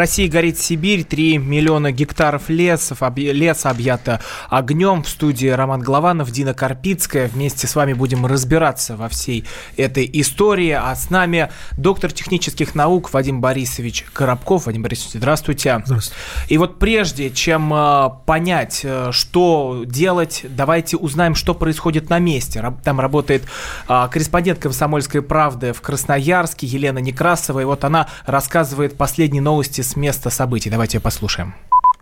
России горит Сибирь, 3 миллиона гектаров лесов, об, леса объято огнем. В студии Роман Голованов, Дина Карпицкая. Вместе с вами будем разбираться во всей этой истории. А с нами доктор технических наук Вадим Борисович Коробков. Вадим Борисович, здравствуйте. Здравствуйте. И вот прежде чем э, понять, э, что делать, давайте узнаем, что происходит на месте. Там работает э, корреспондент «Комсомольской правды» в Красноярске Елена Некрасова. И вот она рассказывает последние новости с места событий. Давайте послушаем.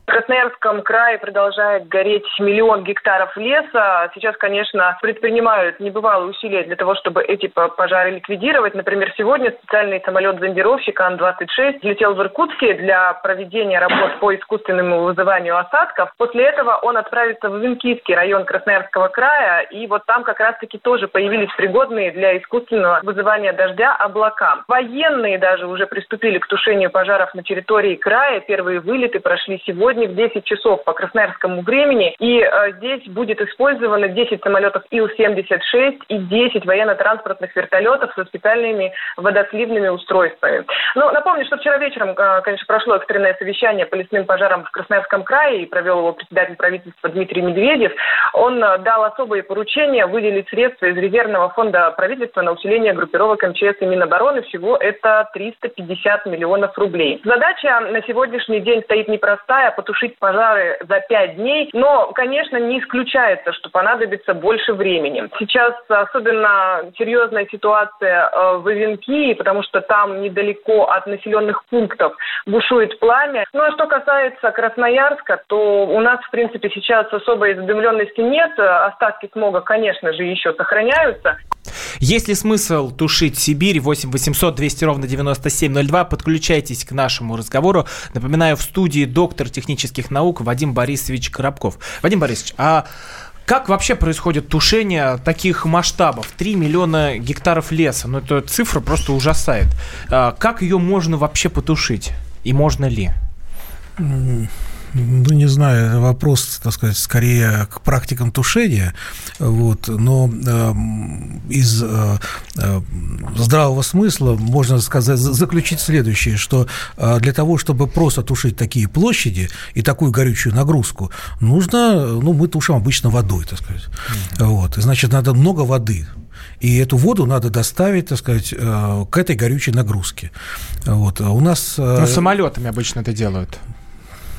В Красноярском крае продолжает гореть миллион гектаров леса. Сейчас, конечно, предпринимают небывалые усилия для того, чтобы эти пожары ликвидировать. Например, сегодня специальный самолет-зондировщик Ан-26 летел в Иркутске для проведения работ по искусственному вызыванию осадков. После этого он отправится в Венкийский район Красноярского края. И вот там как раз-таки тоже появились пригодные для искусственного вызывания дождя облака. Военные даже уже приступили к тушению пожаров на территории края. Первые вылеты прошли сегодня сегодня в 10 часов по красноярскому времени. И э, здесь будет использовано 10 самолетов Ил-76 и 10 военно-транспортных вертолетов со специальными водосливными устройствами. Ну, напомню, что вчера вечером, э, конечно, прошло экстренное совещание по лесным пожарам в Красноярском крае и провел его председатель правительства Дмитрий Медведев. Он э, дал особые поручения выделить средства из резервного фонда правительства на усиление группировок МЧС и Минобороны. Всего это 350 миллионов рублей. Задача на сегодняшний день стоит непростая, потушить пожары за пять дней, но, конечно, не исключается, что понадобится больше времени. Сейчас особенно серьезная ситуация э, в Ивенкии, потому что там недалеко от населенных пунктов бушует пламя. Ну а что касается Красноярска, то у нас, в принципе, сейчас особой задымленности нет. Остатки смога, конечно же, еще сохраняются. Есть ли смысл тушить Сибирь? 8 800 200 ровно 9702. Подключайтесь к нашему разговору. Напоминаю, в студии доктор технических наук Вадим Борисович Коробков. Вадим Борисович, а как вообще происходит тушение таких масштабов? 3 миллиона гектаров леса. Ну, эта цифра просто ужасает. А как ее можно вообще потушить? И можно ли? Ну, не знаю, вопрос, так сказать, скорее к практикам тушения, вот, но э, из э, здравого смысла можно сказать, заключить следующее, что э, для того, чтобы просто тушить такие площади и такую горючую нагрузку, нужно, ну, мы тушим обычно водой, так сказать, mm-hmm. вот, и, значит, надо много воды, и эту воду надо доставить, так сказать, э, к этой горючей нагрузке. Вот. А у нас... Э, ну, самолетами обычно это делают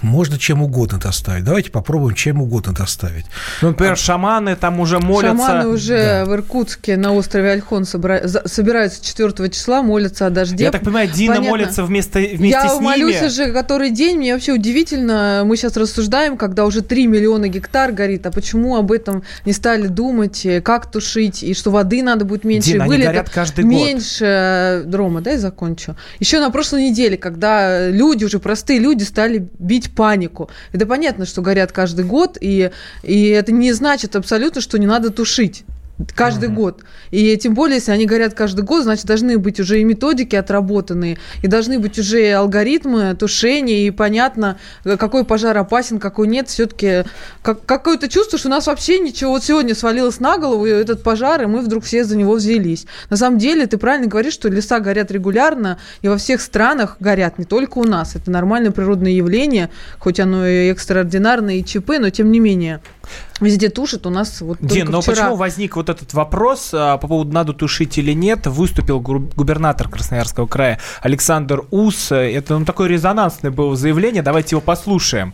можно чем угодно доставить. Давайте попробуем чем угодно доставить. Ну, например, а... шаманы там уже молятся. Шаманы уже да. в Иркутске на острове Альхон собира... собираются 4 числа, молятся о дожде. Я так понимаю, Дина Понятно. молится вместо, вместе Я с ними. Я молюсь уже который день. Мне вообще удивительно. Мы сейчас рассуждаем, когда уже 3 миллиона гектар горит. А почему об этом не стали думать? Как тушить? И что воды надо будет меньше. Дина, они горят каждый меньше. год. Рома, дай закончу. Еще на прошлой неделе, когда люди, уже простые люди, стали бить панику. Это понятно, что горят каждый год, и, и это не значит абсолютно, что не надо тушить каждый uh-huh. год. И тем более, если они горят каждый год, значит, должны быть уже и методики отработанные, и должны быть уже и алгоритмы тушения, и понятно, какой пожар опасен, какой нет. Все-таки как, какое-то чувство, что у нас вообще ничего. Вот сегодня свалилось на голову этот пожар, и мы вдруг все за него взялись. На самом деле, ты правильно говоришь, что леса горят регулярно, и во всех странах горят, не только у нас. Это нормальное природное явление, хоть оно и экстраординарное, и ЧП, но тем не менее. Везде тушит у нас вот Дин, но вчера... почему возник вот этот вопрос а, по поводу надо тушить или нет? Выступил губернатор Красноярского края Александр Ус. Это ну, такое резонансное было заявление. Давайте его послушаем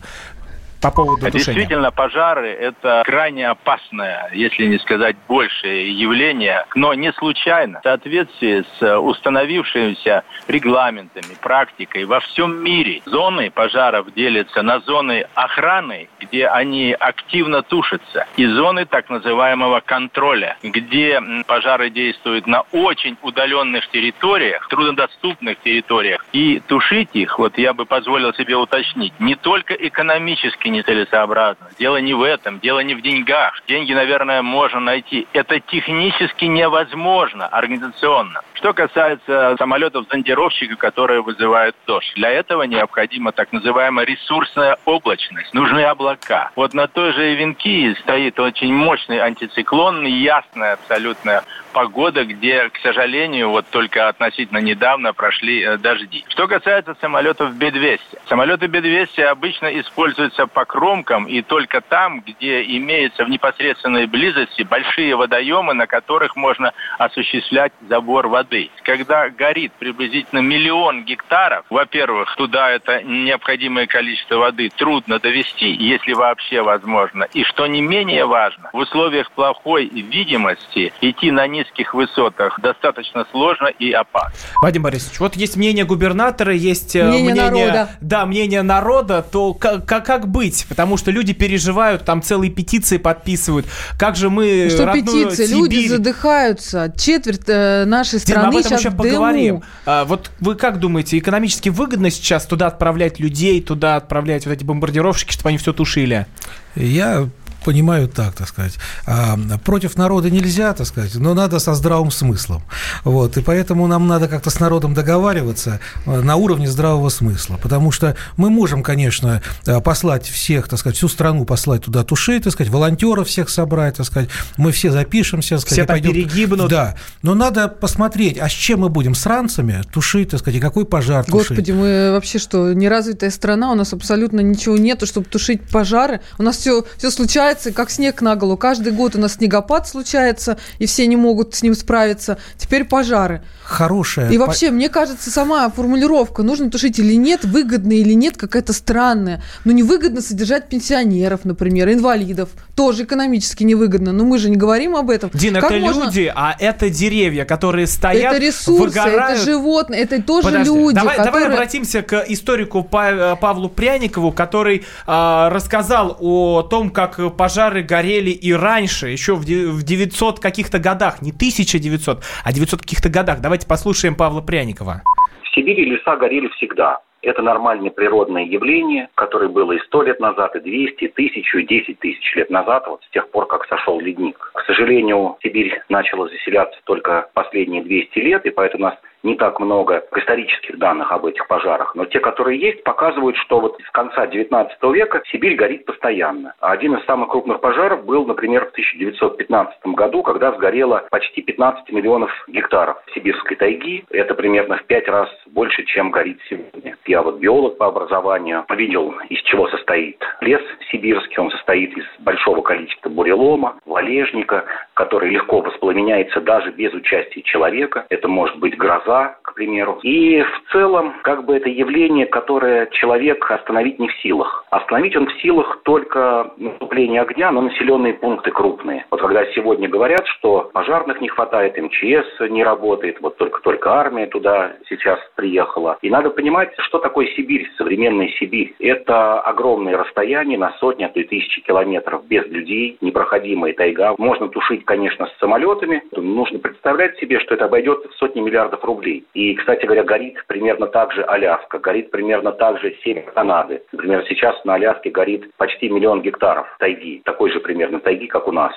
по поводу тушения? Действительно, пожары – это крайне опасное, если не сказать большее явление, но не случайно. В соответствии с установившимися регламентами, практикой во всем мире зоны пожаров делятся на зоны охраны, где они активно тушатся, и зоны так называемого контроля, где пожары действуют на очень удаленных территориях, труднодоступных территориях, и тушить их, вот я бы позволил себе уточнить, не только экономически экономически нецелесообразно. Дело не в этом, дело не в деньгах. Деньги, наверное, можно найти. Это технически невозможно организационно. Что касается самолетов-зондировщиков, которые вызывают дождь, для этого необходима так называемая ресурсная облачность. Нужны облака. Вот на той же Ивенкии стоит очень мощный антициклон, ясная абсолютно погода, где, к сожалению, вот только относительно недавно прошли э, дожди. Что касается самолетов B-200. Самолеты B-200 обычно используются по кромкам и только там, где имеются в непосредственной близости большие водоемы, на которых можно осуществлять забор воды. Когда горит приблизительно миллион гектаров, во-первых, туда это необходимое количество воды трудно довести, если вообще возможно. И что не менее важно, в условиях плохой видимости идти на низ низких высотах достаточно сложно и опасно. Вадим Борисович, вот есть мнение губернатора, есть э, мнение, мнение народа. Да, мнение народа, то как, как, как быть? Потому что люди переживают, там целые петиции подписывают. Как же мы ну Что петиции? Сибирь... Люди задыхаются. Четверть э, нашей страны Дин, об этом сейчас еще поговорим. А, вот вы как думаете, экономически выгодно сейчас туда отправлять людей, туда отправлять вот эти бомбардировщики, чтобы они все тушили? Я понимают так, так сказать. А против народа нельзя, так сказать, но надо со здравым смыслом. Вот, и поэтому нам надо как-то с народом договариваться э, на уровне здравого смысла, потому что мы можем, конечно, э, послать всех, так сказать, всю страну послать туда тушить, так сказать, волонтеров всех собрать, так сказать, мы все запишемся, так сказать, все пойдем... перегибнут. Да, но надо посмотреть, а с чем мы будем, с ранцами тушить, так сказать, и какой пожар Господи, тушить. мы вообще что, неразвитая страна, у нас абсолютно ничего нету, чтобы тушить пожары, у нас все, все случается случается, как снег на голову. Каждый год у нас снегопад случается, и все не могут с ним справиться. Теперь пожары. Хорошая. И вообще, мне кажется, сама формулировка, нужно тушить или нет, выгодно или нет, какая-то странная. Но ну, невыгодно содержать пенсионеров, например, инвалидов. Тоже экономически невыгодно. Но мы же не говорим об этом. Дин, как это можно... люди, а это деревья, которые стоят, Это ресурсы, выгорают. это животные, это тоже Подожди, люди. Давай, которые... давай обратимся к историку Павлу Пряникову, который э, рассказал о том, как пожары горели и раньше, еще в 900 каких-то годах, не 1900, а 900 каких-то годах. Давайте послушаем Павла Пряникова. В Сибири леса горели всегда. Это нормальное природное явление, которое было и сто лет назад, и 200, и тысячу, и 10 тысяч лет назад, вот с тех пор, как сошел ледник. К сожалению, Сибирь начала заселяться только последние 200 лет, и поэтому у нас не так много исторических данных об этих пожарах, но те, которые есть, показывают, что вот с конца 19 века Сибирь горит постоянно. Один из самых крупных пожаров был, например, в 1915 году, когда сгорело почти 15 миллионов гектаров сибирской тайги. Это примерно в пять раз больше, чем горит сегодня. Я вот биолог по образованию, видел, из чего состоит лес сибирский. Он состоит из большого количества бурелома, валежника, который легко воспламеняется даже без участия человека. Это может быть гроза, тепла, к примеру. И в целом, как бы это явление, которое человек остановить не в силах. Остановить он в силах только наступление огня, но населенные пункты крупные. Вот когда сегодня говорят, что пожарных не хватает, МЧС не работает, вот только-только армия туда сейчас приехала. И надо понимать, что такое Сибирь, современная Сибирь. Это огромные расстояния на сотни, а то и тысячи километров без людей, непроходимая тайга. Можно тушить, конечно, с самолетами. Нужно представлять себе, что это обойдется в сотни миллиардов рублей рублей. И, кстати говоря, горит примерно так же Аляска, горит примерно так же север Канады. Например, сейчас на Аляске горит почти миллион гектаров тайги, такой же примерно тайги, как у нас.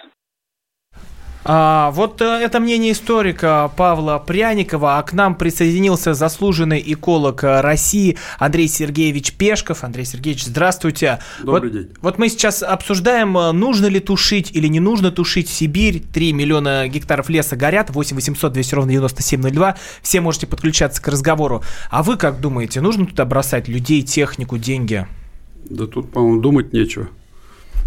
А, вот э, это мнение историка Павла Пряникова, а к нам присоединился заслуженный эколог э, России Андрей Сергеевич Пешков. Андрей Сергеевич, здравствуйте. Добрый вот, день. Вот мы сейчас обсуждаем, э, нужно ли тушить или не нужно тушить Сибирь. 3 миллиона гектаров леса горят, 8 800 200 ровно 9702. Все можете подключаться к разговору. А вы как думаете, нужно туда бросать людей, технику, деньги? Да тут, по-моему, думать нечего.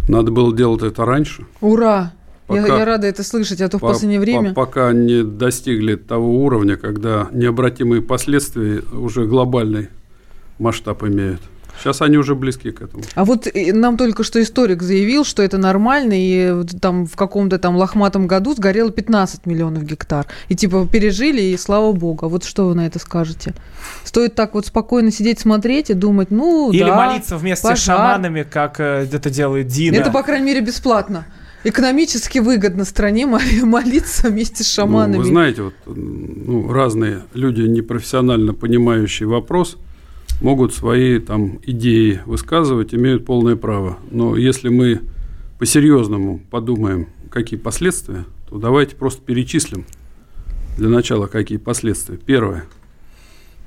Надо было делать это раньше. Ура! Пока, я, я рада это слышать, а то по, в последнее время... По, пока не достигли того уровня, когда необратимые последствия уже глобальный масштаб имеют. Сейчас они уже близки к этому. А вот э, нам только что историк заявил, что это нормально, и там в каком-то там лохматом году сгорело 15 миллионов гектар. И типа пережили, и слава богу. А вот что вы на это скажете? Стоит так вот спокойно сидеть, смотреть и думать, ну Или да, молиться вместе пожар. с шаманами, как э, это делает Дина. Это, по крайней мере, бесплатно экономически выгодно стране молиться вместе с шаманами. Ну, вы знаете, вот, ну, разные люди, непрофессионально понимающие вопрос, могут свои там идеи высказывать, имеют полное право. Но если мы по-серьезному подумаем, какие последствия, то давайте просто перечислим для начала, какие последствия. Первое.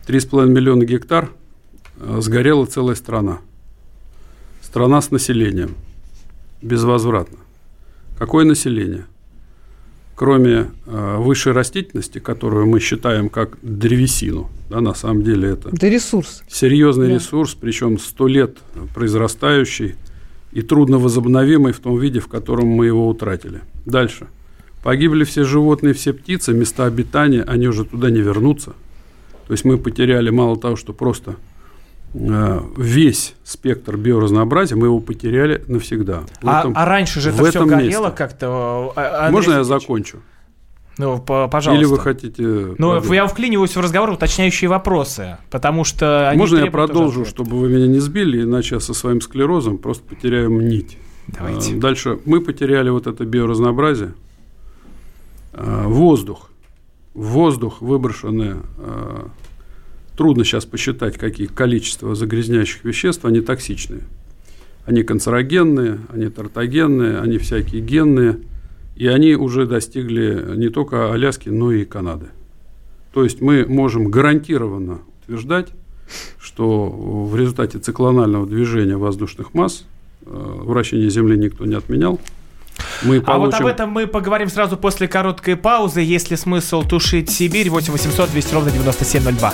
3,5 миллиона гектар э, сгорела целая страна. Страна с населением. Безвозвратно. Какое население? Кроме э, высшей растительности, которую мы считаем как древесину, да, на самом деле это... Это ресурс. Серьезный Да. ресурс, причем сто лет произрастающий и трудно возобновимый в том виде, в котором мы его утратили. Дальше. Погибли все животные, все птицы, места обитания, они уже туда не вернутся. То есть мы потеряли мало того, что просто весь спектр биоразнообразия, мы его потеряли навсегда. А, этом- а раньше же это все горело как-то. а, Андрей Можно я закончу? Ну, по- пожалуйста. Или вы хотите... Ну, продолжить? я вклиниваюсь в разговор, уточняющие вопросы, потому что они Можно я продолжу, ответа. чтобы вы меня не сбили, иначе я со своим склерозом просто потеряю нить. Давайте. Дальше мы потеряли вот это биоразнообразие. Воздух. В воздух выброшены, трудно сейчас посчитать, какие количество загрязняющих веществ, они токсичные. Они канцерогенные, они тартогенные, они всякие генные, и они уже достигли не только Аляски, но и Канады. То есть мы можем гарантированно утверждать, что в результате циклонального движения воздушных масс э, вращение Земли никто не отменял. Мы А вот об получим- этом мы поговорим сразу после короткой паузы. Есть ли смысл тушить Сибирь? 8 800 200 ровно 9702.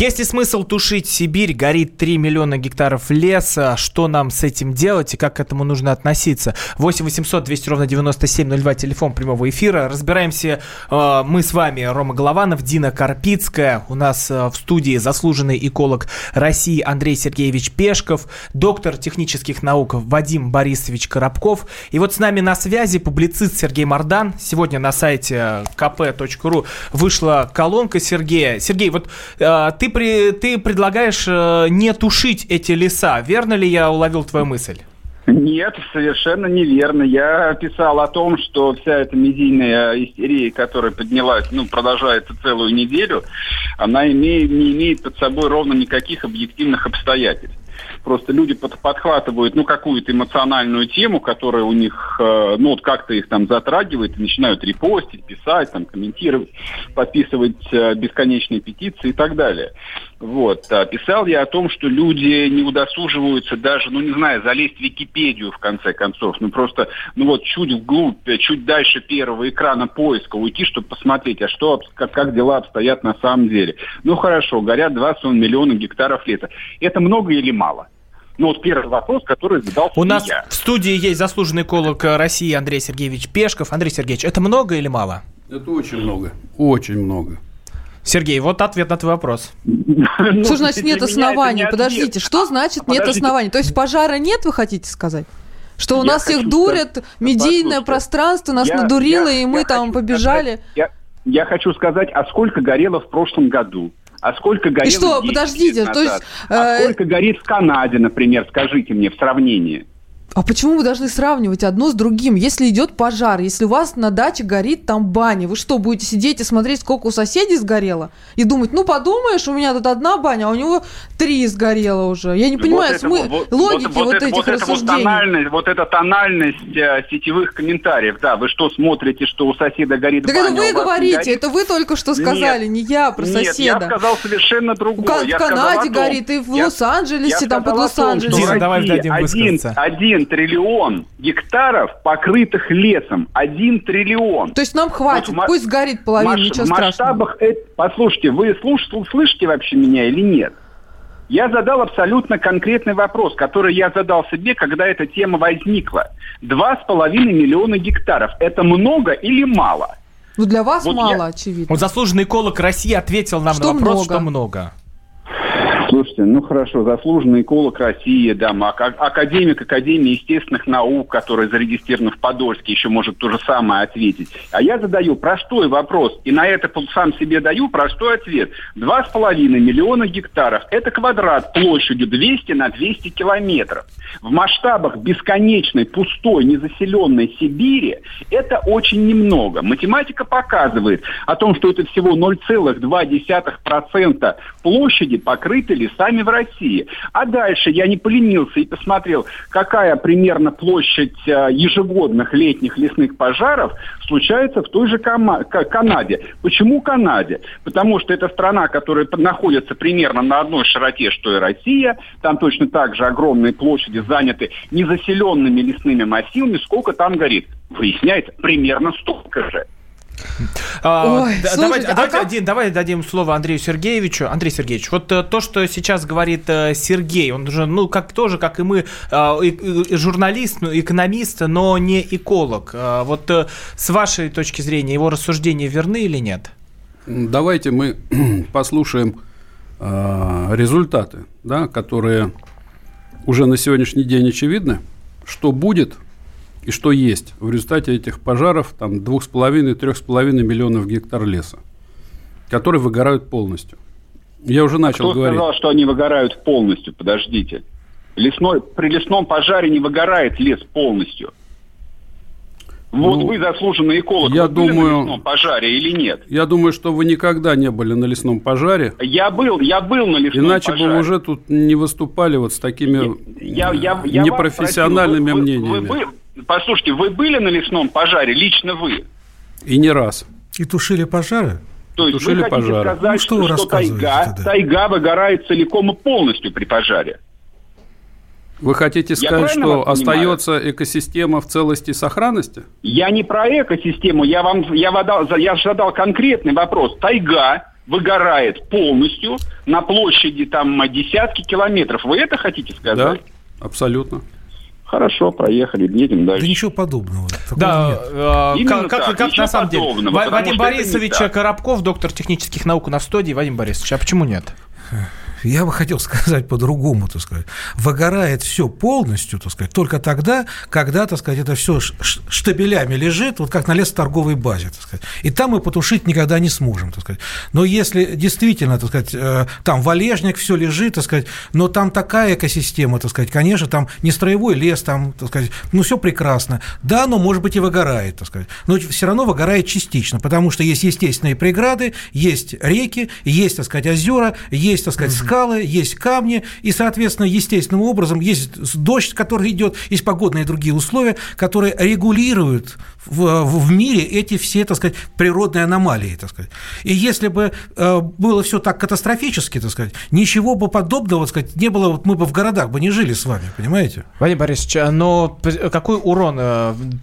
Есть ли смысл тушить Сибирь? Горит 3 миллиона гектаров леса. Что нам с этим делать и как к этому нужно относиться? 8 800 200 ровно 9702, телефон прямого эфира. Разбираемся э, мы с вами, Рома Голованов, Дина Карпицкая. У нас э, в студии заслуженный эколог России Андрей Сергеевич Пешков, доктор технических наук Вадим Борисович Коробков. И вот с нами на связи публицист Сергей Мардан. Сегодня на сайте kp.ru вышла колонка Сергея. Сергей, вот э, ты, при, ты предлагаешь э, не тушить эти леса. Верно ли я уловил твою мысль? Нет, совершенно неверно. Я писал о том, что вся эта медийная истерия, которая поднялась, ну, продолжается целую неделю, она имеет, не имеет под собой ровно никаких объективных обстоятельств. Просто люди под- подхватывают, ну, какую-то эмоциональную тему, которая у них, э, ну, вот как-то их там затрагивает, и начинают репостить, писать, там, комментировать, подписывать э, бесконечные петиции и так далее. Вот. А писал я о том, что люди не удосуживаются даже, ну, не знаю, залезть в Википедию, в конце концов. Ну, просто, ну, вот чуть вглубь, э, чуть дальше первого экрана поиска уйти, чтобы посмотреть, а что, как, как дела обстоят на самом деле. Ну, хорошо, горят 20 миллионов гектаров леса. Это много или мало? Ну, вот первый вопрос, который задал У нас я. в студии есть заслуженный эколог России Андрей Сергеевич Пешков. Андрей Сергеевич, это много или мало? Это очень много. Очень много. Сергей, вот ответ на твой вопрос. Ну, Что значит нет оснований? не. Подождите, что значит нет Подождите. оснований? То есть пожара нет, вы хотите сказать? Что у Я нас всех дурят, сказать- медийное Послушайте, пространство нас Я- надурило, я- и мы я там побежали. сказать- я, я хочу сказать, а сколько горело в прошлом году? А сколько горело И что, 10 подождите, то есть, назад? А э, сколько горит в Канаде, например, скажите мне, в сравнении? А почему вы должны сравнивать одно с другим? Если идет пожар, если у вас на даче горит там баня, вы что, будете сидеть и смотреть, сколько у соседей сгорело? И думать, ну подумаешь, у меня тут одна баня, а у него три сгорело уже. Я не понимаю Вот это смы- вот- логики вот, это- этих вот это вот рассуждений. тональность, вот эта тональность э, сетевых комментариев. Да, вы что смотрите, что у соседа горит так баня, это а вы говорите, горит? это вы только что Нет. сказали, не я про Нет, соседа. я сказал совершенно В другое. Кан- Я в Канаде том- горит, и в я- Лос-Анджелесе, я там под Лос-Анджелесом. в Дина, давай дадим один, высказаться. один триллион гектаров, покрытых лесом. Один триллион. То есть нам хватит, Вот пусть горит половина, Маш- ничего страшного. масштабах... э- Послушайте, вы слуш- слышите вообще меня или нет? Я задал абсолютно конкретный вопрос, который я задал себе, когда эта тема возникла. Два с половиной миллиона гектаров. Это много или мало? Ну, для вас Вот мало, я- очевидно. Вот заслуженный эколог России ответил нам Что на вопрос, много? что много. Ну хорошо, заслуженный эколог России, да, ак- академик Академии естественных наук, который зарегистрирован в Подольске, еще может то же самое ответить. А я задаю простой вопрос, и на это сам себе даю простой ответ. Два с половиной миллиона гектаров – это квадрат площадью 200 на 200 километров. В масштабах бесконечной, пустой, незаселенной Сибири это очень немного. Математика показывает о том, что это всего 0,2% площади покрыты лесами в России. А дальше я не поленился и посмотрел, какая примерно площадь э, ежегодных летних лесных пожаров случается в той же Канаде. Почему Канаде? Потому что это страна, которая находится примерно на одной широте, что и Россия. Там точно так же огромные площади заняты незаселенными лесными массивами. Сколько там горит? Выясняется, примерно столько же. А, Ой, да- слушайте, давайте, а давайте как- один- давай дадим слово Андрею Сергеевичу. Андрей Сергеевич, вот э, то, что сейчас говорит э, Сергей, он же, ну, как тоже, как и мы, э, журналист, ну, экономист, но не эколог. Вот с вашей точки зрения его рассуждения верны или нет? Давайте мы послушаем результаты, да, которые уже на сегодняшний день очевидны, что будет и что есть в результате этих пожаров, там 2,5-3,5 миллионов гектар леса, которые выгорают полностью. Я уже начал Кто говорить. сказал, что они выгорают полностью? Подождите. Лесной, при лесном пожаре не выгорает лес полностью. Вот Ну, вы заслуженный эколог. я вы думаю- на лесном пожаре или нет? Я думаю, что вы никогда не были на лесном пожаре, Я был, я был на лесном иначе пожаре. бы вы уже тут не выступали вот с такими Я- я- я вас непрофессиональными спросил, вы- мнениями. вы- вы- послушайте, вы были на лесном пожаре, лично вы? И не раз. И тушили пожары? То есть Тушили вы хотите пожары. сказать, Ну, что вы что, рассказываете тайга, тогда? тайга выгорает целиком и полностью при пожаре? Вы хотите сказать, что вас понимаю? остается экосистема в целости и сохранности? Я не про экосистему, я вам я задал, я задал конкретный вопрос. Тайга выгорает полностью на площади там десятки километров. Вы это хотите Да, сказать? абсолютно. Хорошо, проехали, едем Да дальше. ничего подобного. Да, нет. э, Именно как, так, как ничего на самом деле? Вадим Борисович. Коробков, доктор технических наук в студии. Вадим Борисович, а почему нет? Я бы хотел сказать по-другому, так сказать. Выгорает все полностью, так сказать, только тогда, когда, так сказать, это все штабелями лежит, вот как на лесоторговой базе, так сказать. И там мы потушить никогда не сможем, так сказать. Но если действительно, так сказать, э, там валежник, все лежит, так сказать, но там такая экосистема, так сказать, конечно, там не строевой лес, там, так сказать, ну, все прекрасно. Да, но, может быть, и выгорает, так сказать. Но все равно выгорает частично, потому что есть естественные преграды, есть реки, есть, так сказать, озера, есть, так сказать, скалы, есть камни, и, соответственно, естественным образом есть дождь, который идет, есть погодные другие условия, которые регулируют в, в мире эти все, так сказать, природные аномалии, так сказать. И если бы э, было все так катастрофически, так сказать, ничего бы подобного, так сказать, не было, вот мы бы в городах бы не жили с вами, понимаете? Вадим Борисович, а, но какой урон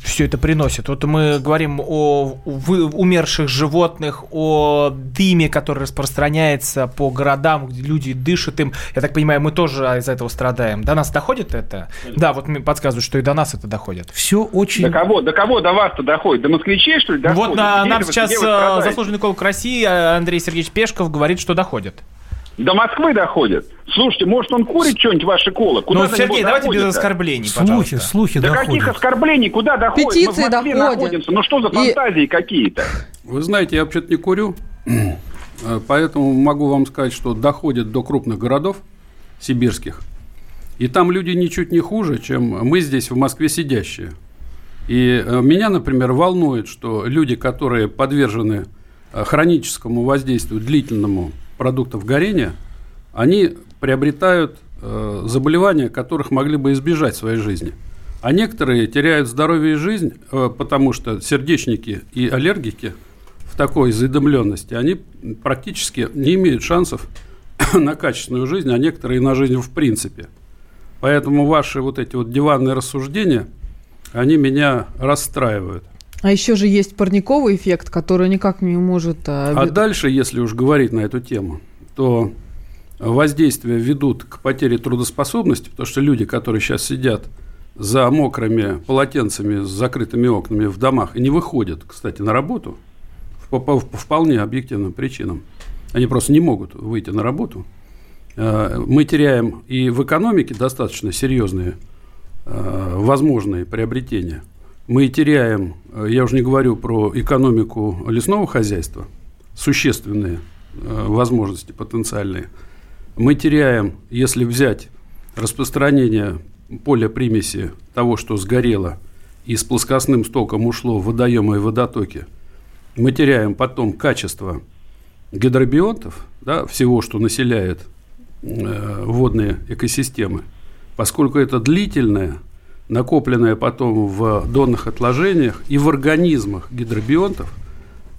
все это приносит? Вот мы говорим о умерших животных, о дыме, который распространяется по городам, где люди дышат им. Я так понимаю, мы тоже из-за этого страдаем. До нас доходит это? Да, вот мне подсказывают, что и до нас это доходит. Все очень... До кого, до кого до вас-то доходит? До москвичей, что ли, доходит? вот на- нам вы- сейчас э, заслуженный эколог России э, Андрей Сергеевич Пешков говорит, что доходит. До Москвы доходит. Слушайте, может, он курит что-нибудь, ваш эколог? Куда Ну, до Сергей, давайте без оскорблений, Слухи, пожалуйста. слухи Да каких доходят. оскорблений? Куда доходит? Петиции Мы в Москве доходят. находимся. Ну что за И- фантазии какие-то? Вы знаете, я вообще-то не курю, поэтому могу вам сказать, что доходит до крупных городов сибирских, и там люди ничуть не хуже, чем мы здесь в Москве сидящие. И э, меня, например, волнует, что люди, которые подвержены э, хроническому воздействию длительному продуктов горения, они приобретают э, заболевания, которых могли бы избежать в своей жизни. А некоторые теряют здоровье и жизнь, э, потому что сердечники и аллергики такой задымленности, они практически не имеют шансов на качественную жизнь, а некоторые на жизнь в принципе. Поэтому ваши вот эти вот диванные рассуждения, они меня расстраивают. А еще же есть парниковый эффект, который никак не может... а, А дальше, если уж говорить на эту тему, то воздействия ведут к потере трудоспособности, потому что люди, которые сейчас сидят за мокрыми полотенцами с закрытыми окнами в домах и не выходят, кстати, на работу, по, по вполне объективным причинам. Они просто не могут выйти на работу. Э, мы теряем и в экономике достаточно серьезные э, возможные приобретения. Мы теряем, э, я уже не говорю про экономику лесного хозяйства, существенные возможности потенциальные. Мы теряем, если взять распространение поля примеси того, что сгорело и с плоскостным стоком ушло в водоемы и водотоки, мы теряем потом качество гидробионтов, да, всего, что населяет Э, водные экосистемы, поскольку это длительное, накопленное потом в донных отложениях и в организмах гидробионтов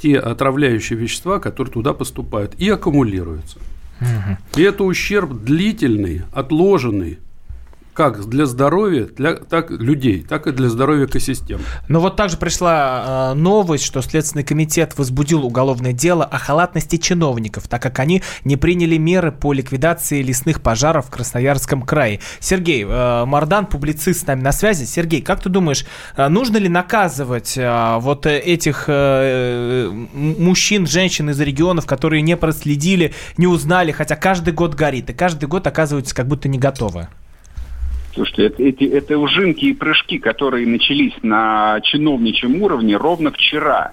те отравляющие вещества, которые туда поступают и аккумулируются. Угу. И это ущерб длительный, отложенный, как для здоровья для, так, людей, так и для здоровья экосистем. Но вот также пришла э, новость, что Следственный комитет возбудил уголовное дело о халатности чиновников, так как они не приняли меры по ликвидации лесных пожаров в Красноярском крае. Сергей, э, Мардан, публицист с нами на связи. Сергей, как ты думаешь, э, нужно ли наказывать э, вот этих э, мужчин, женщин из регионов, которые не проследили, не узнали, хотя каждый год горит, и каждый год оказываются как будто не готовы? Слушайте, это, эти, это ужинки и прыжки, которые начались на чиновничьем уровне ровно вчера.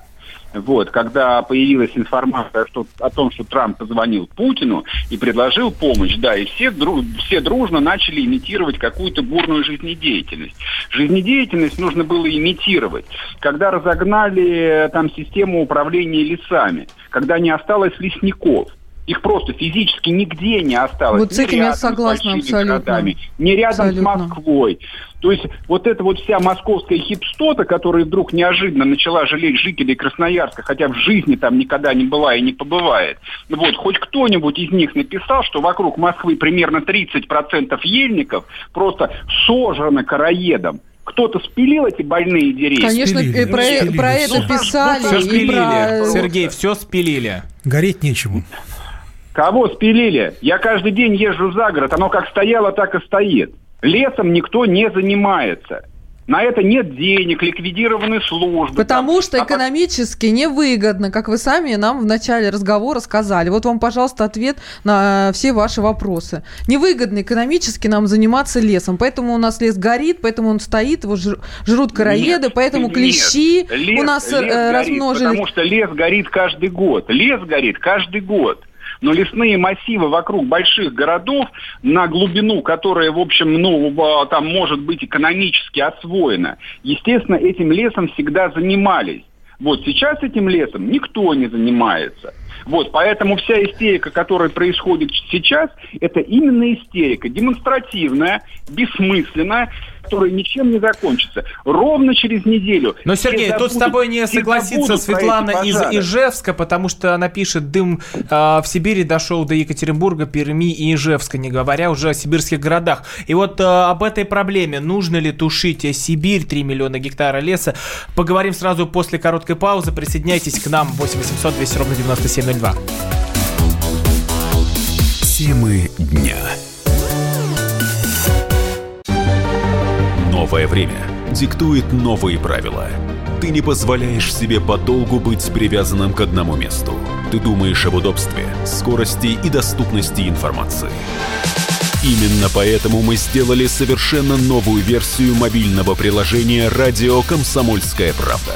Вот, когда появилась информация что, о том, что Трамп позвонил Путину и предложил помощь, да, и все, дру, все дружно начали имитировать какую-то бурную жизнедеятельность. Жизнедеятельность нужно было имитировать, когда разогнали там систему управления лесами, когда не осталось лесников – их просто физически нигде не осталось. Вот с этим я согласна абсолютно. Городами, не рядом абсолютно. с Москвой. То есть вот эта вот вся московская хипстота, которая вдруг неожиданно начала жалеть жителей Красноярска, хотя в жизни там никогда не была и не побывает. Вот, хоть кто-нибудь из них написал, что вокруг Москвы примерно 30% ельников просто сожраны короедом. Кто-то спилил эти больные деревья? Конечно, спилили. про, спилили. про это писали. Все спилили. Про... Сергей, все спилили. Гореть нечему. Кого спилили? Я каждый день езжу за город, оно как стояло, так и стоит. Лесом никто не занимается. На это нет денег, ликвидированы службы. Потому там. что экономически невыгодно, как вы сами нам в начале разговора сказали. Вот вам, пожалуйста, ответ на все ваши вопросы. Невыгодно экономически нам заниматься лесом, поэтому у нас лес горит, поэтому он стоит, его жрут короеды, нет, поэтому клещи лес, у нас лес э, размножились. Потому что лес горит каждый год. Лес горит каждый год но лесные массивы вокруг больших городов на глубину, которая, в общем, ну, там может быть экономически освоена, естественно, этим лесом всегда занимались. Вот сейчас этим лесом никто не занимается. Вот, поэтому вся истерика, которая происходит сейчас, это именно истерика, демонстративная, бессмысленная, которая ничем не закончится. Ровно через неделю. Но, Сергей, забудут, тут с тобой не согласится Светлана из Ижевска, потому что она пишет, дым э, в Сибири дошел до Екатеринбурга, Перми и Ижевска, не говоря уже о сибирских городах. И вот э, об этой проблеме, нужно ли тушить Сибирь, 3 миллиона гектара леса, поговорим сразу после короткой паузы. Присоединяйтесь к нам 8 800 200 ровно 9702. Темы дня. Новое время диктует новые правила. Ты не позволяешь себе подолгу быть привязанным к одному месту. Ты думаешь об удобстве, скорости и доступности информации. Именно поэтому мы сделали совершенно новую версию мобильного приложения «Радио Комсомольская правда».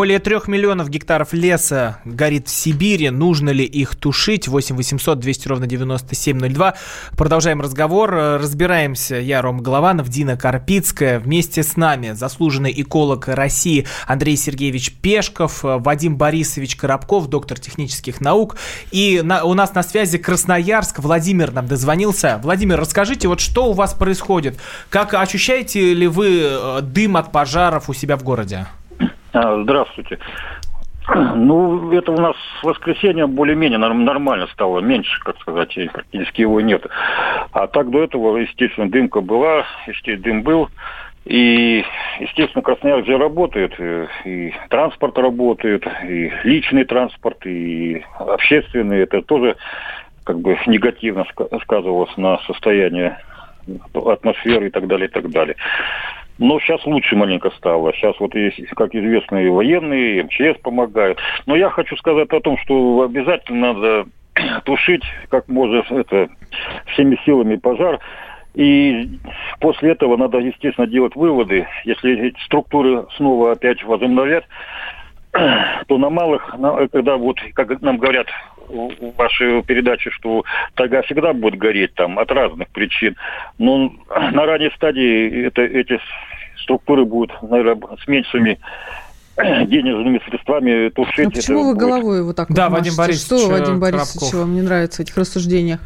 Более трех миллионов гектаров леса горит в Сибири. Нужно ли их тушить? 8 800 200 ровно 9702. Продолжаем разговор. Разбираемся. Я, Ром Голованов, Дина Карпицкая. Вместе с нами заслуженный эколог России Андрей Сергеевич Пешков, Вадим Борисович Коробков, доктор технических наук. И на, у нас на связи Красноярск. Владимир нам дозвонился. Владимир, расскажите, вот что у вас происходит? Как ощущаете ли вы э, дым от пожаров у себя в городе? А, здравствуйте. Ну, это у нас с воскресенья более-менее нормально стало, меньше, как сказать, практически его нет. А так до этого, естественно, дымка была, естественно, дым был. И, естественно, Красноярск же работает, и транспорт работает, и личный транспорт, и общественный. Это тоже как бы негативно сказывалось на состояние атмосферы и так далее, и так далее. Но сейчас лучше маленько стало. Сейчас вот есть, как известно, и военные, и МЧС помогают. Но я хочу сказать о том, что обязательно надо тушить как можно это, всеми силами пожар. И после этого надо, естественно, делать выводы. Если эти структуры снова опять возобновлять, то на малых, когда вот, как нам говорят в вашей передаче, что тага всегда будет гореть там от разных причин, но на ранней стадии это, эти структуры будут, наверное, с меньшими денежными средствами тушить. Ну, почему вы головой вот так да, вот Вадим Борисович, Что, Вадим Борисович, вам не нравится в этих рассуждениях?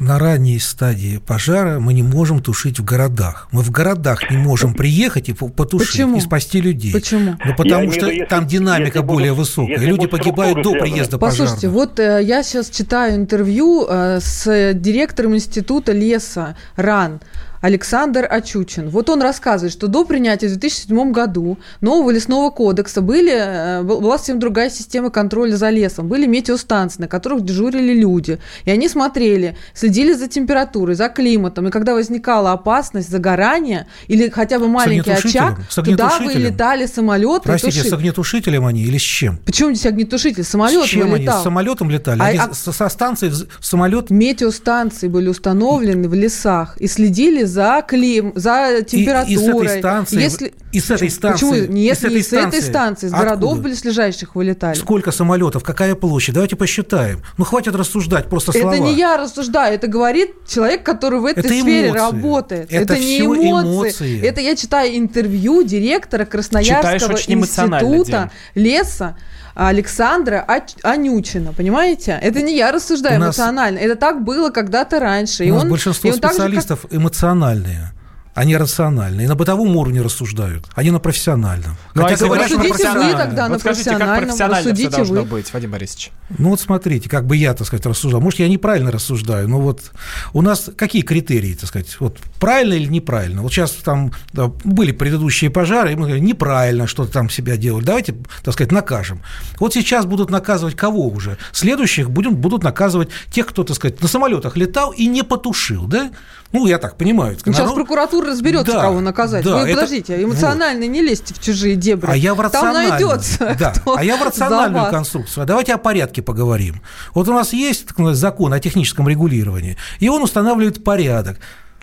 на ранней стадии пожара мы не можем тушить в городах. Мы в городах не можем приехать и потушить, Почему? и спасти людей. Почему? Ну, потому Я что имею виду, там если- динамика если более будут- высокая. если Люди погибают до приезда Послушайте, пожарных. вот э, я сейчас читаю интервью э, с директором института леса РАН. Александр Очучин. Вот он рассказывает, что до принятия в 2007 году нового лесного кодекса были, э, был- была совсем другая система контроля за лесом. Были метеостанции, на которых дежурили люди. И они смотрели, следили за температурой, за климатом. И когда возникала опасность загорания или хотя бы маленький очаг, туда вылетали самолеты. Простите, тушили. с огнетушителем они или с чем? Почему здесь огнетушитель? Самолет с чем вылетал. они? С самолетом летали? А- Они а- со, со станции в самолет Метеостанции были установлены в лесах и следили за клим, за и, температурой. и с этой станции, Если... и с этой станции, Почему? и Нет, с этой не с этой станции, с городов Откуда? близлежащих вылетали. Сколько самолетов, какая площадь? Давайте посчитаем. Ну, хватит рассуждать, просто слова. Это не я рассуждаю, это говорит человек, который в этой Это сфере эмоции. работает. Это не всё эмоции. эмоции. Это я читаю интервью директора Красноярского Читаешь очень эмоционально, института леса Александра Анючина, понимаете? Это не я рассуждаю У нас- эмоционально, это так было когда-то раньше. и У нас он, большинство и он так же, как- специалистов эмоциональные. Они рациональные. И на бытовом уровне рассуждают, а не на профессиональном. Ну, а Хотя если говорят, что рассудите вы профессионально? тогда на вот скажите, как профессиональном, профессионально все должно вы. быть, Вадим Борисович? Ну вот смотрите, как бы я, так сказать, рассуждал. Может, я неправильно рассуждаю, но вот у нас какие критерии, так сказать, вот правильно или неправильно? Вот сейчас там да, были предыдущие пожары, и мы говорим, неправильно что-то там себя делали, давайте, так сказать, накажем. Вот сейчас будут наказывать кого уже? Следующих будем, будут наказывать тех, кто, так сказать, на самолетах летал и не потушил, да? Ну, я так понимаю. Ну, сейчас Народ- прокуратура разберется, Да, кого наказать. да, Вы это- подождите, эмоционально не лезьте в чужие дебри. А я в Там рациональную. найдется. Да, кто а я в рациональную вас. конструкцию. А Давайте о порядке поговорим. Вот у нас есть так закон о техническом регулировании, и он устанавливает порядок.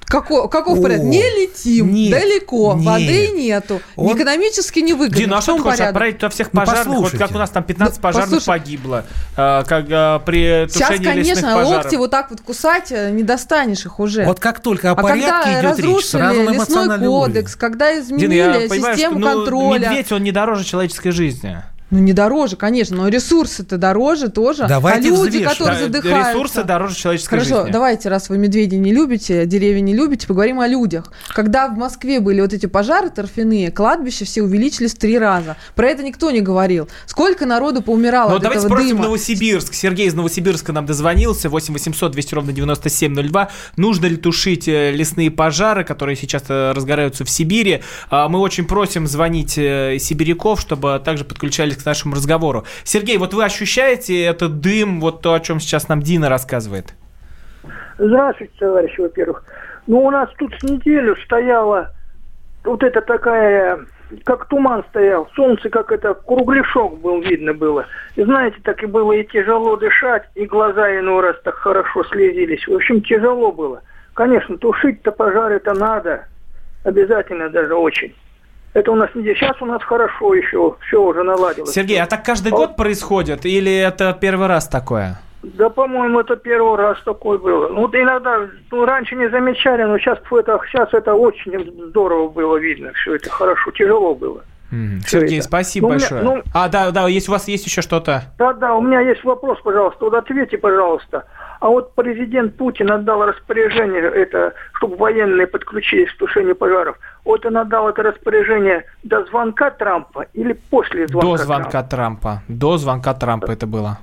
Каков, каков О, порядок? Не летим нет, далеко, нет. воды нету, Он- экономически невыгодно. Дина, а что ты хочешь порядок? отправить туда всех Ну, пожарных? Вот послушайте. как у нас там 15 Ну, пожарных послушай. погибло, э, как э, при Сейчас, тушении лесных конечно, пожаров. локти вот так вот кусать э, не достанешь их уже. Вот как только о а порядке когда идет речь, сразу на лесной эмоциональный кодекс, уровень. когда Дина, изменили я понимаю, систему что, ну, контроля. медведь, он не дороже человеческой жизни. Ну, не дороже, конечно, но ресурсы-то дороже тоже. Давайте а люди, взвешивать. которые Да, задыхаются... Ресурсы дороже человеческой Хорошо, жизни. давайте, раз вы медведей не любите, деревья не любите, поговорим о людях. Когда в Москве были вот эти пожары торфяные, кладбища все увеличились в три раза. Про это никто не говорил. Сколько народу поумирало Ну, от давайте этого спросим дыма? Новосибирск. Сергей из Новосибирска нам дозвонился. 8 800 200 ровно 9702. Нужно ли тушить э, лесные пожары, которые сейчас э, разгораются в Сибири? А, Мы очень просим звонить э, сибиряков, чтобы также подключались к нашему разговору. Сергей, вот вы ощущаете этот дым, вот то, о чем сейчас нам Дина рассказывает? Здравствуйте, товарищи, во-первых. Ну, у нас тут с неделю стояла вот это такая, как туман стоял, солнце как это, кругляшок был, видно было. И знаете, так и было и тяжело дышать, и глаза иной раз так хорошо слезились. В общем, тяжело было. Конечно, тушить-то пожары-то надо, обязательно даже очень. Это у нас не Сейчас у нас хорошо еще, все уже наладилось. Сергей, а так каждый год происходит или это первый раз такое? Да, по-моему, это первый раз такой было. Ну, вот иногда, ну, раньше не замечали, но сейчас это, сейчас это очень здорово было видно, все это хорошо, тяжело было. Всё Сергей, это. спасибо Ну, у меня- большое. ну- А, да, да, есть, у вас есть еще что-то? Да-да, у меня есть вопрос, пожалуйста, вот ответьте, пожалуйста. А вот президент Путин отдал распоряжение, это, чтобы военные подключились к тушению пожаров. Вот он отдал это распоряжение до звонка Трампа или после звонка До звонка Трампа. До звонка Трампа это было.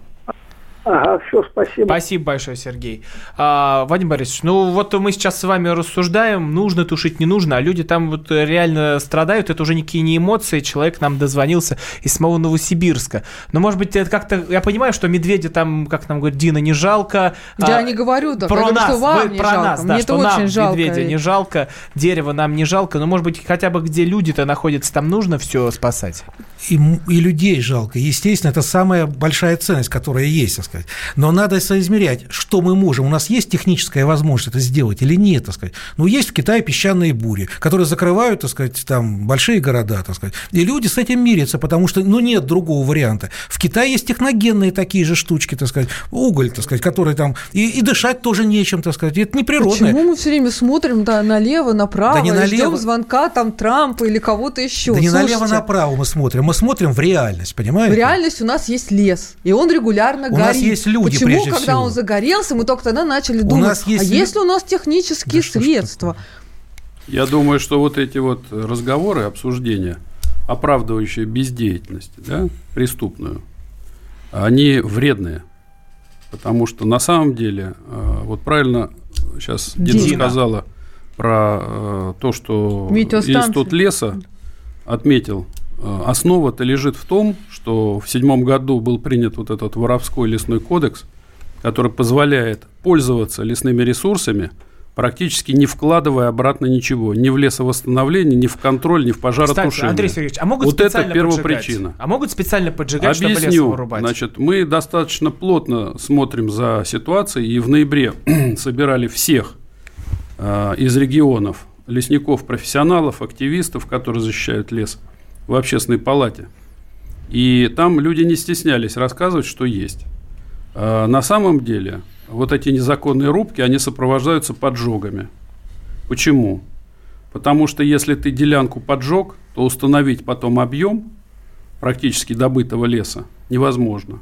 Ага, все, спасибо. Спасибо большое, Сергей. А, Вадим Борисович, ну вот мы сейчас с вами рассуждаем, нужно тушить, не нужно, а люди там вот реально страдают, это уже никакие не эмоции, человек нам дозвонился из самого Новосибирска. Но, может быть, это как-то, я понимаю, что медведя там, как нам говорит Дина, не жалко. Я а, не говорю так, про нас, что вам вы, не про жалко. нас, Мне да, это что очень нам жалко. медведя не жалко, дерево нам не жалко, но, может быть, хотя бы где люди-то находятся, там нужно все спасать. И, и людей жалко. Естественно, это самая большая ценность, которая есть, сказать. Но надо соизмерять, что мы можем. У нас есть техническая возможность это сделать или нет, так сказать. Ну, есть в Китае песчаные бури, которые закрывают, так сказать, там большие города, так сказать. И люди с этим мирятся, потому что, ну, нет другого варианта. В Китае есть техногенные такие же штучки, так сказать, уголь, так сказать, которые там... И, и дышать тоже нечем, так сказать. Это не природное. Почему мы все время смотрим да, налево, направо, Да не и налево. ждем звонка там Трампа или кого-то еще? Да не Слушайте, налево-направо мы смотрим, мы смотрим в реальность, В понимаете? реальности у нас есть лес, и он регулярно У горит. Есть люди, Почему, прежде когда всего. он загорелся, мы только тогда начали У думать, нас есть а есть ли у нас технические Да что средства? Я думаю, что вот эти вот разговоры, обсуждения, оправдывающие бездеятельность, да, преступную, они вредные. Потому что на самом деле, э, вот правильно сейчас Дина, Дина. сказала про э, то, что. Институт леса отметил, основа-то лежит в том, что в седьмом году был принят вот этот воровской лесной кодекс, который позволяет пользоваться лесными ресурсами, практически не вкладывая обратно ничего, ни в лесовосстановление, ни в контроль, ни в пожаротушение. Кстати, Андрей Сергеевич, а могут вот это специально первопричина. поджигать? А могут специально поджигать, чтобы лес Объясню. вырубать? Значит, мы достаточно плотно смотрим за ситуацией, и в ноябре собирали всех э, из регионов лесников, профессионалов, активистов, которые защищают лес в общественной палате. И там люди не стеснялись рассказывать, что есть. А на самом деле, вот эти незаконные рубки, они сопровождаются поджогами. Почему? Потому что если ты делянку поджег, то установить потом объем практически добытого леса невозможно.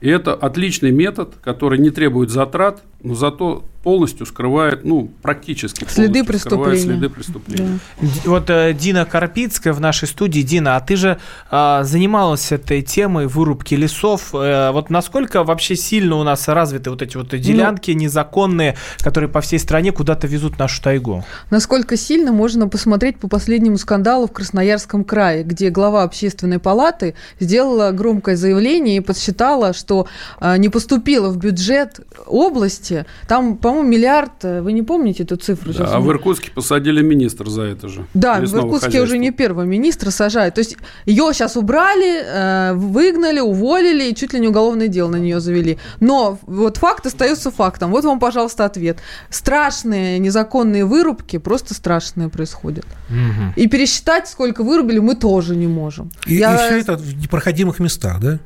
И это отличный метод, который не требует затрат, но зато полностью скрывает, ну, практически Следы преступления. следы преступления. Д- Вот э, Дина Карпицкая в нашей студии. Дина, а ты же а, занималась этой темой вырубки лесов. Э, вот насколько вообще сильно у нас развиты вот эти вот делянки незаконные, которые по всей стране куда-то везут нашу тайгу? Насколько сильно можно посмотреть по последнему скандалу в Красноярском крае, где глава общественной палаты сделала громкое заявление и подсчитала, что а, не поступило в бюджет области, там, по-моему, миллиард, э, вы не помните эту цифру? Да, а в Иркутске посадили министра за это же. Да, в Иркутске хозяйства. уже не первого министра сажают. То есть ее сейчас убрали, э, выгнали, уволили и чуть ли не уголовное дело на нее завели. Но вот факт остается фактом. Вот вам, пожалуйста, ответ. Страшные незаконные вырубки, просто страшные происходят. И пересчитать, сколько вырубили, мы тоже не можем. И, Я все это в непроходимых местах, да?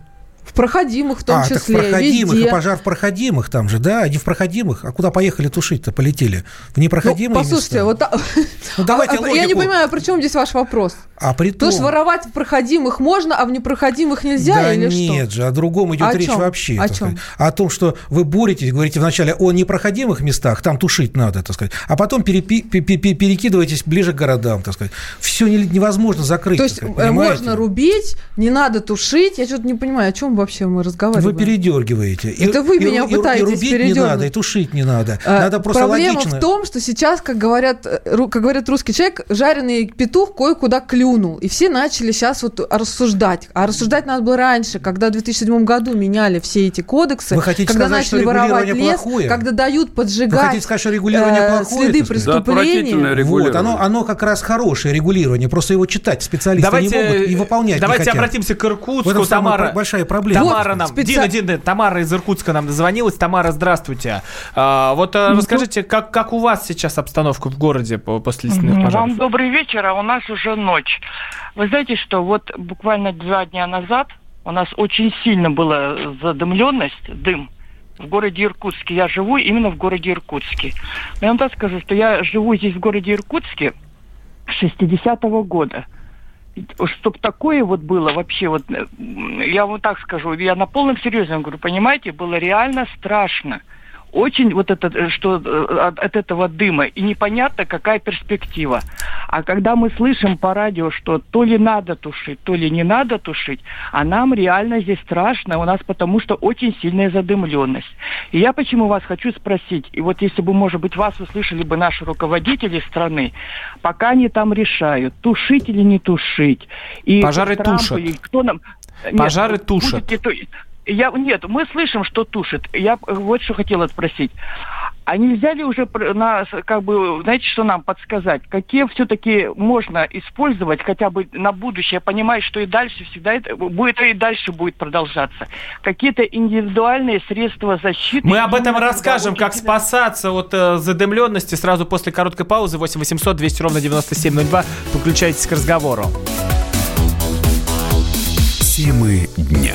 В проходимых в том а, так в числе, проходимых, везде. и пожар в проходимых там же, да, а не в проходимых. А куда поехали тушить-то, полетели? В непроходимые Ну, послушайте, места. вот та- Ну, давайте А, а, я не понимаю, а при чем здесь ваш вопрос? А при Потому что том- воровать в проходимых можно, а в непроходимых нельзя да или что? нет же, о другом идет О речь чём? вообще. О чём? сказать. О том, что вы боретесь, говорите вначале о непроходимых местах, там тушить надо, так сказать, а потом перепи- перекидываетесь ближе к городам, так сказать. Все невозможно закрыть. То есть сказать, э, можно рубить, не надо тушить. Я что-то не понимаю, о чем вообще мы разговариваем. Вы передергиваете. И- Это вы и- меня и- и пытаетесь рубить не передернуть. надо, и тушить не надо. А, Надо просто Проблема логично. в том, что сейчас, как говорят, как говорит русский человек, жареный петух кое-куда клюнул. И все начали сейчас вот рассуждать. А рассуждать надо было раньше, когда в 2007 году меняли все эти кодексы. Вы хотите когда сказать, что начали воровать регулирование лес, плохое? когда дают Вы поджигать хотите сказать, что регулирование э, плохое? следы? Да, преступления. регулирование. Вот, оно, оно как раз хорошее регулирование, просто его читать специалисты не Давайте, могут и выполнять не давайте хотят. обратимся к Иркутску. Тамара, большая проблема. Тамара Вот, нам, специ- Дина, Дина, Тамара из Иркутска нам дозвонилась. Тамара, здравствуйте. А, вот а, расскажите, как, как у вас сейчас обстановка в городе по- после лесных пожаров? Вам добрый вечер, а у нас уже ночь. Вы знаете, что вот буквально два дня назад у нас очень сильно была задымленность, дым в городе Иркутске. Я живу именно в городе Иркутске. Но я вам так скажу, что я живу здесь в городе Иркутске с 60-го года. Чтоб такое вот было вообще, вот э, я вот так скажу, я на полном серьезе говорю, понимаете, было реально страшно. Очень вот это, э, что э, от, от этого дыма, и непонятно, какая перспектива. А когда мы слышим по радио, что то ли надо тушить, то ли не надо тушить, а нам реально здесь страшно, у нас потому что очень сильная задымленность. И я почему вас хочу спросить, и вот если бы, может быть, вас услышали бы наши руководители страны, пока они там решают, тушить или не тушить. И Пожары Трампу, тушат. Кто нам... Пожары Нет, тушат. Будет, я, нет, мы слышим, что тушит. Я вот что хотела спросить. А нельзя ли уже на, как бы, знаете, что нам подсказать? Какие все-таки можно использовать хотя бы на будущее, понимая, что и дальше всегда это будет и дальше будет продолжаться? Какие-то индивидуальные средства защиты? Мы об этом расскажем, как сильно... спасаться от э, задымленности сразу после короткой паузы. 8 800 200 ровно 9702. Подключайтесь к разговору. Темы дня.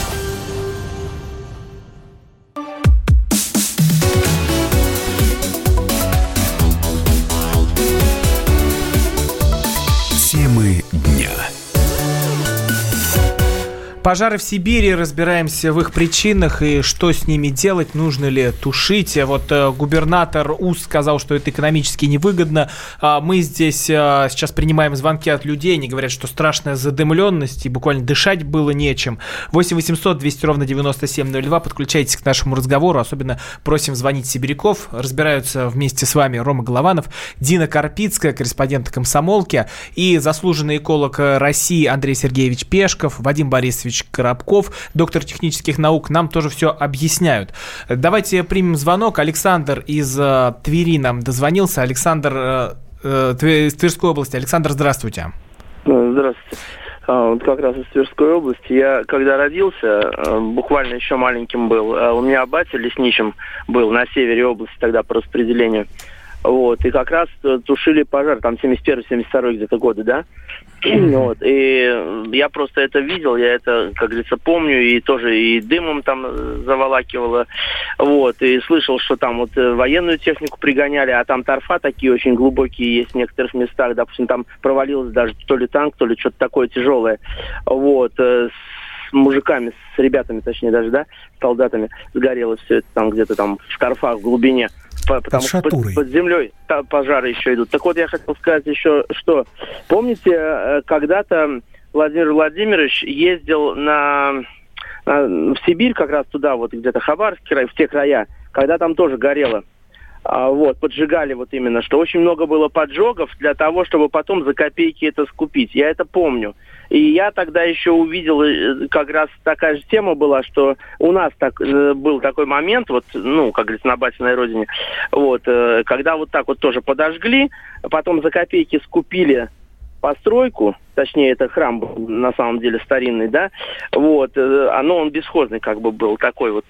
Пожары в Сибири, разбираемся в их причинах и что с ними делать, нужно ли тушить. Вот э, губернатор УС сказал, что это экономически невыгодно. А мы здесь э, сейчас принимаем звонки от людей, они говорят, что страшная задымленность и буквально дышать было нечем. 8 800 200 ровно 9702, подключайтесь к нашему разговору, особенно просим звонить сибиряков. Разбираются вместе с вами Рома Голованов, Дина Карпицкая, корреспондент комсомолки и заслуженный эколог России Андрей Сергеевич Пешков, Вадим Борисович Борисович Коробков, доктор технических наук, нам тоже все объясняют. Давайте примем звонок. Александр из э, Твери нам дозвонился. Александр э, э, из Тверской области. Александр, здравствуйте. Здравствуйте. А, вот как раз из Тверской области. Я когда родился, буквально еще маленьким был, у меня батя лесничим был на севере области тогда по распределению. Вот, и как раз тушили пожар, там 71-72 где-то годы, да? Вот. И я просто это видел, я это, как говорится, помню, и тоже и дымом там заволакивало. Вот. И слышал, что там вот э, военную технику пригоняли, а там торфа такие очень глубокие есть в некоторых местах. Допустим, там провалилось даже то ли танк, то ли что-то такое тяжелое. Вот. Э, с мужиками, с ребятами, точнее даже, да, солдатами сгорело все это там где-то там в торфах в глубине потому что под, под землей пожары еще идут. Так вот, я хотел сказать еще, что помните, э, когда-то Владимир Владимирович ездил на, на в Сибирь, как раз туда, вот где-то Хабаровский край, в те края, когда там тоже горело. А, вот, поджигали вот именно, что очень много было поджогов для того, чтобы потом за копейки это скупить. Я это помню. И я тогда еще увидел, э, как раз такая же тема была, что у нас так, э, был такой момент, вот, ну, как говорится, на батиной родине, вот, э, когда вот так вот тоже подожгли, потом за копейки скупили постройку, точнее, это храм был на самом деле старинный, да, вот, оно он бесхозный как бы был, такой вот,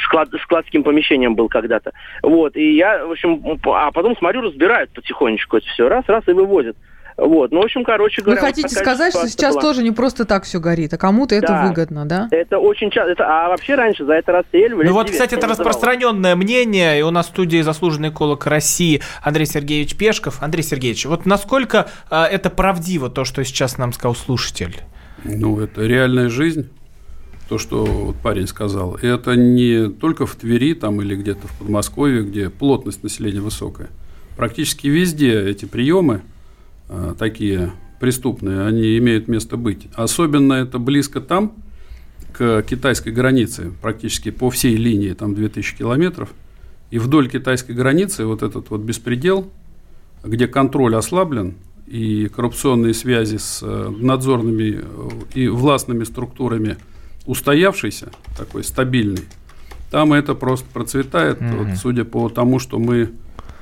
склад, складским помещением был когда-то, вот, и я, в общем, а потом смотрю, разбирают потихонечку это все, раз, раз и вывозят. Вот, ну, в общем, короче говоря... Вы хотите вот сказать, что сейчас была. тоже не просто так все горит, а кому-то это да, выгодно, да? это очень часто. Это, а вообще раньше за это расстреливали. Ну вот, кстати, это распространенное мнение, и у нас в студии заслуженный эколог России Андрей Сергеевич Пешков. Андрей Сергеевич, вот насколько а, это правдиво, то, что сейчас нам сказал слушатель? Ну, это реальная жизнь то, что вот парень сказал, это не только в Твери там, или где-то в Подмосковье, где плотность населения высокая. Практически везде эти приемы Э, такие преступные, они имеют место быть. Особенно это близко там, к китайской границе, практически по всей линии, там 2000 километров. И вдоль китайской границы вот этот вот беспредел, где контроль ослаблен, и коррупционные связи с э, надзорными э, и властными структурами устоявшийся, такой стабильный, там это просто процветает, mm-hmm. вот, судя по тому, что мы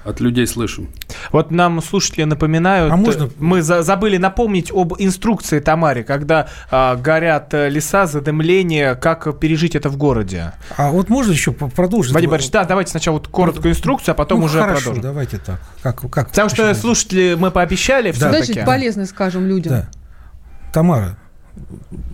от людей слышим. Вот нам слушатели напоминают, А можно- мы за- забыли напомнить об инструкции Тамаре, когда а, горят э, леса, задымление, как пережить это в городе. А вот можно еще продолжить? Вадим Борисович, да, давайте сначала вот короткую инструкцию, а потом Ну, уже хорошо, продолжим. давайте так. Как, как Потому что слушатели мы пообещали Да. все-таки. Значит, полезно скажем людям. Да. Тамара,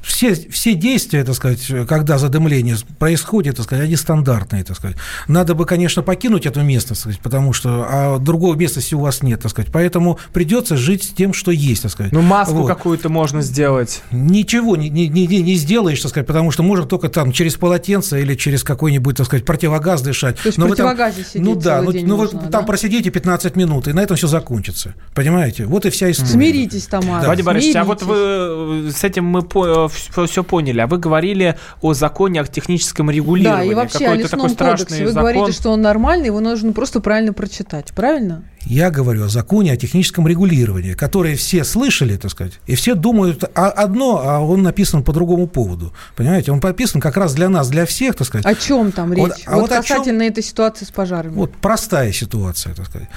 все, все действия, так сказать, когда задымление происходит, так сказать, они стандартные, так сказать. Надо бы, конечно, покинуть эту местность, так сказать, потому что а другого местности у вас нет, так сказать. Поэтому придется жить с тем, что есть, так сказать. Ну, маску Вот. какую-то можно сделать. Ничего не, не, не, не сделаешь, так сказать, потому что можно только там через полотенце или через какой-нибудь, так сказать, противогаз дышать. То есть Но в вы там- противогазе сидеть Ну да, ну, ну нужно, вы да? там просидите 15 минут, и на этом все закончится. Понимаете? Вот и вся история. Смиритесь, Тамара. Да. Вадим Борисович, а вот вы с этим мы все поняли, а вы говорили о законе о техническом Да, регулировании. и вообще о Какой-то лесном такой страшный кодексе. Вы закон. говорите, что он нормальный, его нужно просто правильно прочитать. Правильно? Я говорю о законе о техническом регулировании, который все слышали, так сказать, и все думают о- одно, а он написан по другому поводу. Понимаете? Он подписан как раз для нас, для всех, так сказать. О чем там речь? Вот- а вот о чем- касательно этой ситуации с пожарами. Вот простая ситуация, так сказать.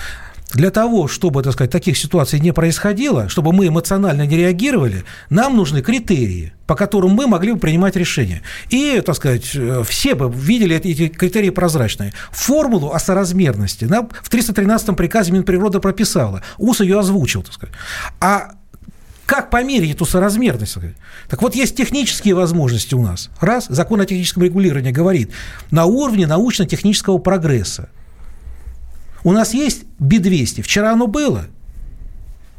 Для того, чтобы, так сказать, таких ситуаций не происходило, чтобы мы эмоционально не реагировали, нам нужны критерии, по которым мы могли бы принимать решения. И, так сказать, э, все бы видели эти, критерии прозрачные. Формулу о соразмерности нам в 313-м приказе Минприроды прописала. УС ее озвучил, так сказать. А как померить эту соразмерность? Так вот, есть технические возможности у нас. Раз, закон о техническом регулировании говорит, на уровне научно-технического прогресса. У нас есть Би-200. Вчера оно было.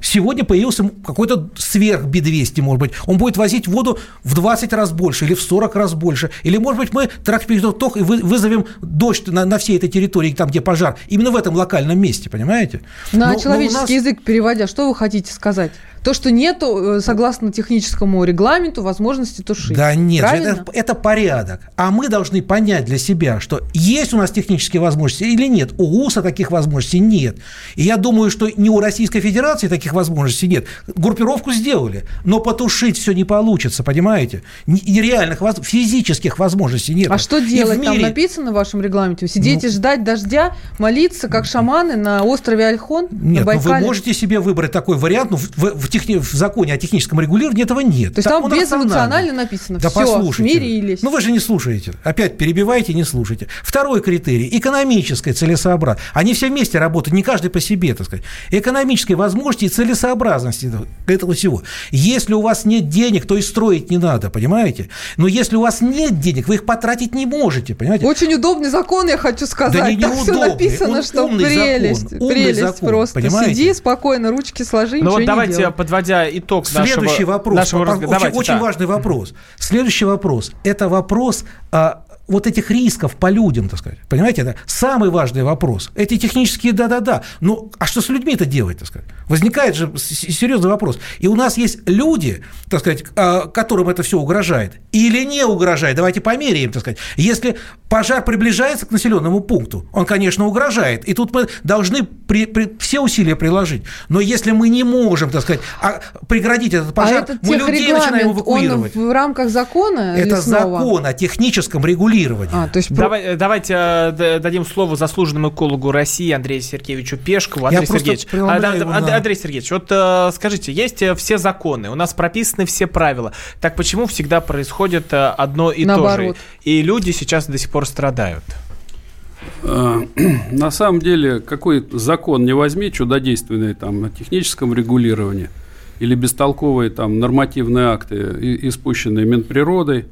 Сегодня появился какой-то сверх Би-200, может быть. Он будет возить воду в 20 раз больше или в 40 раз больше. Или, может быть, мы трактор и вы- вызовем дождь на, на всей этой территории, там, где пожар. Именно в этом локальном месте, понимаете? На Но- но человеческий нас- язык переводя, что вы хотите сказать? То, что нету, э, согласно техническому регламенту, возможности тушить. Да нет, это, это порядок. А мы должны понять для себя, что есть у нас технические возможности или нет. У УСа таких возможностей нет. И я думаю, что ни у Российской Федерации таких возможностей нет. Группировку сделали, но потушить все не получится, понимаете? Ни- и реальных воз- физических возможностей нет. А что И делать? Там мире- написано в вашем регламенте? Вы Сидите, Ну- ждать дождя, молиться, как шаманы на острове Альхон, на Нет, ну вы Байкале? можете себе выбрать такой вариант, но в, в- в техни- в законе о техническом регулировании этого нет. То есть там он безэмоционально написано. Да Все, послушайте. смирились. Ну вы же не слушаете. Опять перебиваете, не слушаете. Второй критерий – экономическая целесообразность. Они все вместе работают, не каждый по себе, так сказать. Экономической возможности и целесообразности этого- этого всего. Если у вас нет денег, то и строить не надо, понимаете? Но если у вас нет денег, вы их потратить не можете, понимаете? Очень удобный закон, я хочу сказать. Да не Там все написано, он что прелесть. закон, прелесть закон, просто. понимаете? Сиди спокойно, ручки сложи, Ну ничего вот не давайте, делай. Подводя итог Следующий нашего, вопрос. нашего разговора. очень, Давайте, очень да. важный вопрос. Следующий вопрос. Это вопрос а, вот этих рисков по людям, так сказать. Понимаете, это самый важный вопрос. Эти технические да-да-да. Ну, а что с людьми-то делать, так сказать? Возникает же серьезный вопрос. И у нас есть люди, так сказать, а, которым это все угрожает. Или не угрожает. Давайте померяем, так сказать. Если пожар приближается к населенному пункту, он, конечно, угрожает. И тут мы должны при- при- все усилия приложить. Но если мы не можем, так сказать, а, преградить этот пожар, а этот мы людей начинаем техрегламент, он эвакуировать. в рамках закона Это лесного? закон о техническом регулировании. А, то есть про- Давай- э, давайте э, дадим слово заслуженному экологу России Андрею Сергеевичу Пешкову. Я Андрей просто Сергеевич, а, да, его Андрей Сергеевич, вот э, скажите, есть все законы, у нас прописаны все правила. Так почему всегда происходит одно и Наоборот. то же? И люди сейчас до сих пор страдают. На самом деле, какой закон не возьми, чудодейственный там на техническом регулировании или бестолковые там нормативные акты, испущенные Минприродой,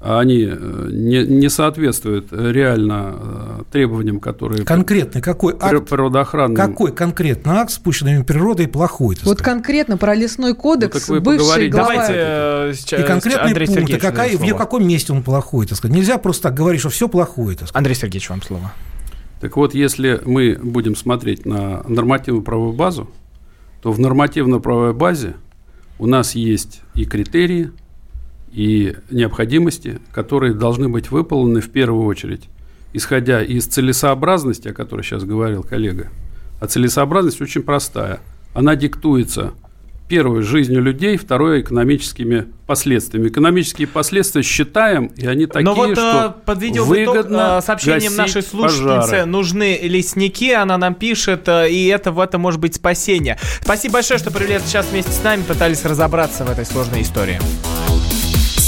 они э, не, не соответствуют э, реально э, требованиям, которые Конкретный какой акт, природоохранным. какой конкретно акт, спущенный природой, плохой? Вот сказать? конкретно про лесной кодекс, Ну, так вы бывший поговорите. глава... Давайте э, сейчас и конкретные Андрей пункты, Сергеевич, какая, в каком месте он плохой, так сказать. Нельзя просто так говорить, что все плохое, так сказать. Андрей Сергеевич, вам слово. Так вот, если мы будем смотреть на нормативно-правовую базу, то в нормативно-правовой базе у нас есть и критерии, и необходимости, которые должны быть выполнены в первую очередь, исходя из целесообразности, о которой сейчас говорил коллега. А целесообразность очень простая. Она диктуется Первое – жизнью людей, второе – экономическими последствиями. Экономические последствия считаем, и они такие, Но вот что подведем выгодно итог сообщением нашей слушательницы пожары. нужны лесники, она нам пишет, и это в этом может быть спасение. Спасибо большое, что провели этот час вместе с нами, пытались разобраться в этой сложной истории.